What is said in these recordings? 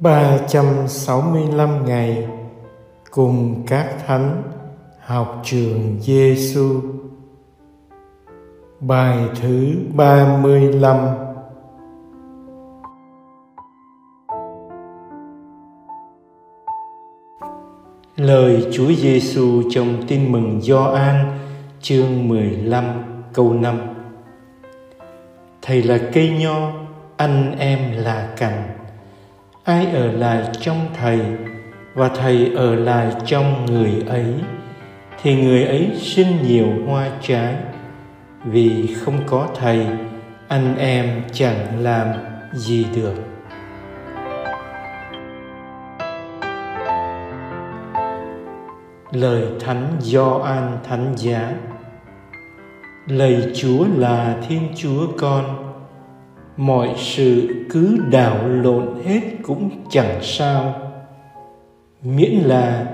365 ngày cùng các thánh học trường Giêsu. Bài thứ 35 Lời Chúa Giêsu trong Tin mừng Gioan chương 15 câu 5 Thầy là cây nho, anh em là cành ai ở lại trong thầy và thầy ở lại trong người ấy, thì người ấy sinh nhiều hoa trái. Vì không có thầy, anh em chẳng làm gì được. Lời thánh do an thánh giá. Lạy Chúa là Thiên Chúa con mọi sự cứ đảo lộn hết cũng chẳng sao. Miễn là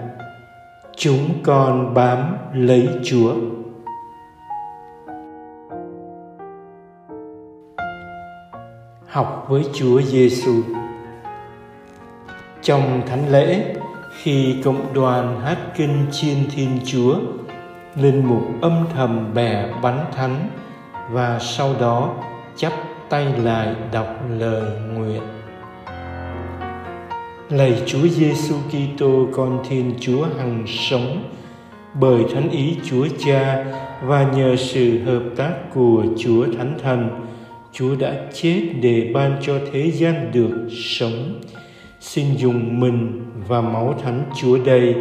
chúng con bám lấy chúa. Học với chúa giêsu trong thánh lễ, khi cộng đoàn hát kinh chiên thiên chúa linh mục âm thầm bè bắn thánh và sau đó chắp tay lại đọc lời nguyện. Lạy Chúa Giêsu Kitô, con Thiên Chúa hằng sống. Bởi thánh ý Chúa Cha và nhờ sự hợp tác của Chúa Thánh Thần, Chúa đã chết để ban cho thế gian được sống. Xin dùng mình và máu thánh Chúa đây,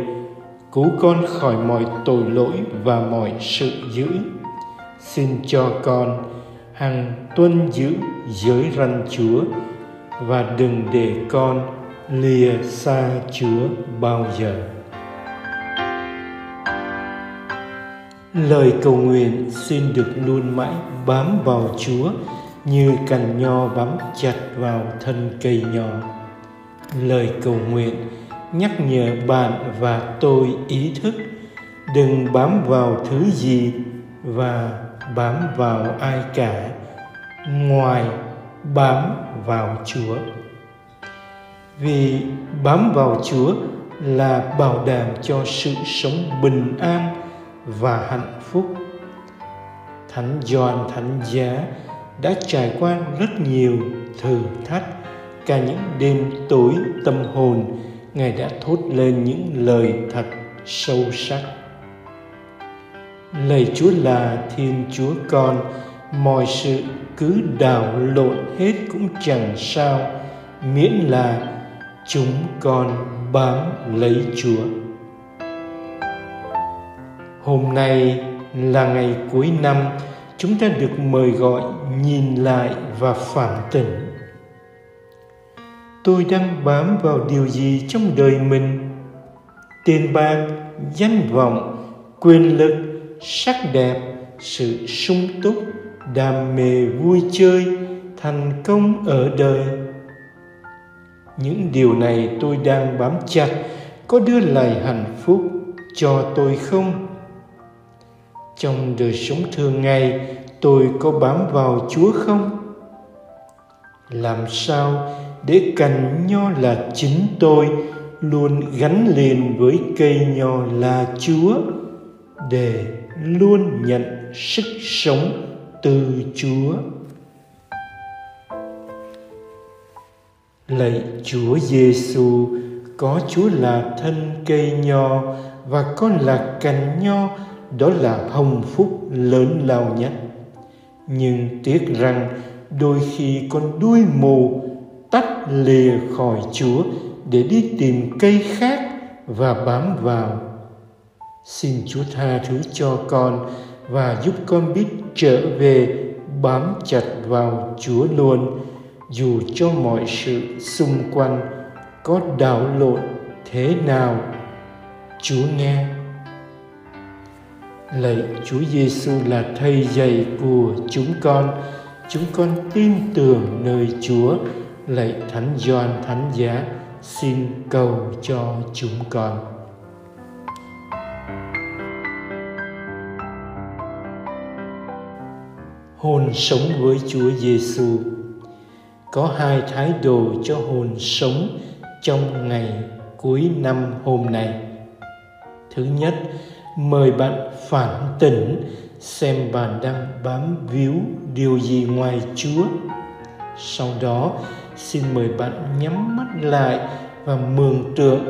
cứu con khỏi mọi tội lỗi và mọi sự dữ. Xin cho con hằng tuân giữ giới răn Chúa và đừng để con lìa xa Chúa bao giờ. Lời cầu nguyện xin được luôn mãi bám vào Chúa như cành nho bám chặt vào thân cây nho. Lời cầu nguyện nhắc nhở bạn và tôi ý thức đừng bám vào thứ gì và bám vào ai cả ngoài bám vào Chúa. Vì bám vào Chúa là bảo đảm cho sự sống bình an và hạnh phúc. Thánh Gioan Thánh Giá đã trải qua rất nhiều thử thách, cả những đêm tối tâm hồn, Ngài đã thốt lên những lời thật sâu sắc lạy chúa là thiên chúa con, mọi sự cứ đảo lộn hết cũng chẳng sao, miễn là chúng con bám lấy chúa. Hôm nay là ngày cuối năm, chúng ta được mời gọi nhìn lại và phản tỉnh. Tôi đang bám vào điều gì trong đời mình? Tiền bạc danh vọng, quyền lực sắc đẹp, sự sung túc, đam mê vui chơi, thành công ở đời. Những điều này tôi đang bám chặt, có đưa lại hạnh phúc cho tôi không? Trong đời sống thường ngày, tôi có bám vào chúa không? Làm sao để cành nho là chính tôi, luôn gắn liền với cây nho là chúa? Để luôn nhận sức sống từ Chúa. Lạy Chúa Giêsu, có Chúa là thân cây nho và con là cành nho, đó là hồng phúc lớn lao nhất. Nhưng tiếc rằng đôi khi con đuôi mù tắt lìa khỏi Chúa để đi tìm cây khác và bám vào Xin Chúa tha thứ cho con và giúp con biết trở về bám chặt vào Chúa luôn dù cho mọi sự xung quanh có đảo lộn thế nào. Chúa nghe. Lạy Chúa Giêsu là thầy dạy của chúng con. Chúng con tin tưởng nơi Chúa. Lạy Thánh Gioan Thánh Giá, xin cầu cho chúng con. Hồn sống với Chúa Giêsu. Có hai thái độ cho hồn sống trong ngày cuối năm hôm nay. Thứ nhất, mời bạn phản tỉnh xem bạn đang bám víu điều gì ngoài chúa. Sau đó, xin mời bạn nhắm mắt lại và mường tượng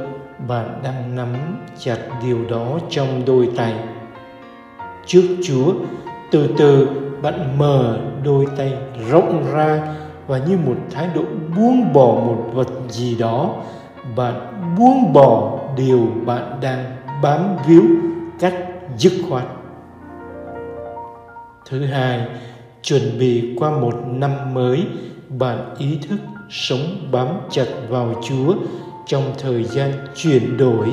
bạn đang nắm chặt điều đó trong đôi tay. Trước chúa, từ từ bạn mở đôi tay rộng ra và như một thái độ buông bỏ một vật gì đó. Bạn buông bỏ điều bạn đang bám víu cách dứt khoát. Thứ hai, chuẩn bị qua một năm mới, bạn ý thức sống bám chặt vào chúa trong thời gian chuyển đổi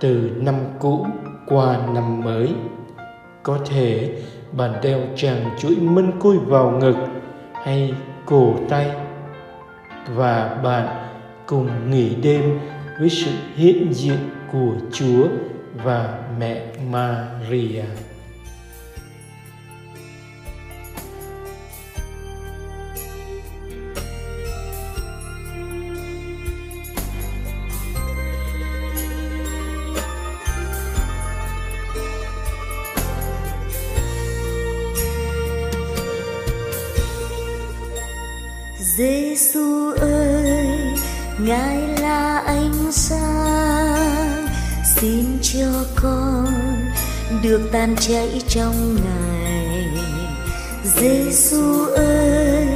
từ năm cũ qua năm mới. Có thể bạn đeo tràng chuỗi mân côi vào ngực hay cổ tay và bạn cùng nghỉ đêm với sự hiện diện của Chúa và mẹ Maria. Giêsu ơi, Ngài là ánh sáng, xin cho con được tan chảy trong Ngài. Giêsu ơi,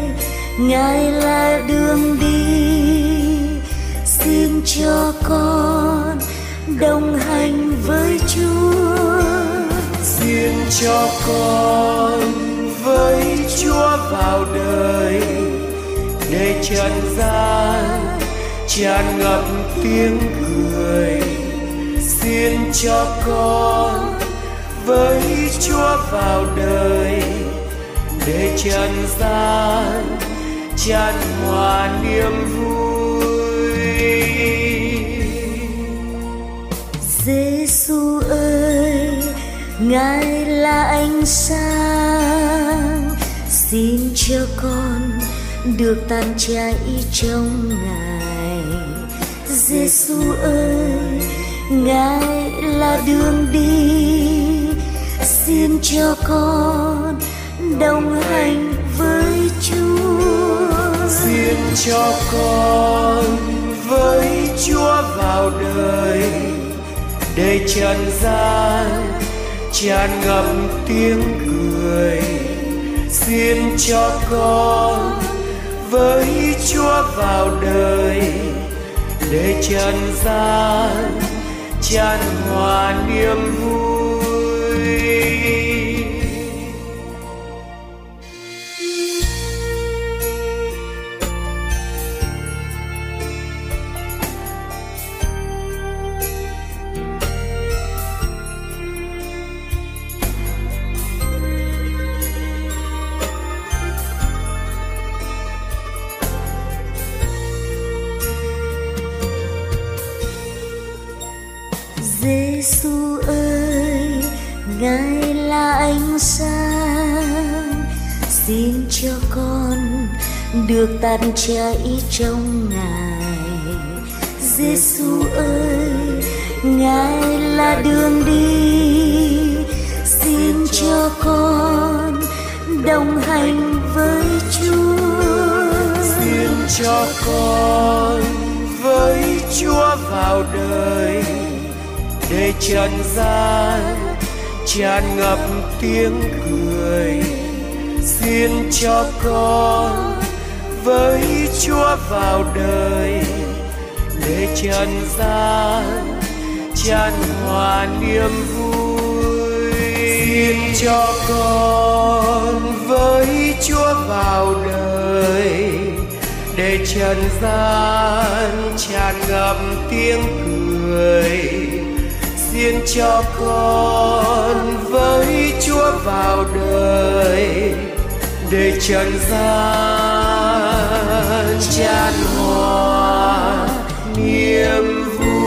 Ngài là đường đi, xin cho con đồng hành với Chúa. Xin cho con với Chúa vào đời trần gian tràn ngập tiếng cười. Xin cho con với chúa vào đời để trần gian tràn hòa niềm vui. Giêsu ơi, Ngài là ánh sáng, xin cho con được tan chảy trong ngài Giêsu ơi, ngài là đường đi. Xin cho con đồng hành với chúa. Xin cho con với chúa vào đời. Để trần gian, tràn ngập tiếng cười. Xin cho con với Chúa vào đời để trần gian tràn hòa niềm vui. Là sáng, xin cho con được tan chảy trong Ngài. Giêsu ơi, Ngài là đường đi, xin cho con đồng hành với Chúa. Xin cho con với Chúa vào đời để trần gian tràn ngập tiếng cười. Xin cho con với chúa vào đời, để trần gian, tràn hòa niềm vui. Xin cho con với chúa vào đời, để trần gian, tràn ngập tiếng cười xin cho con với Chúa vào đời để trần gian tràn hòa niềm vui.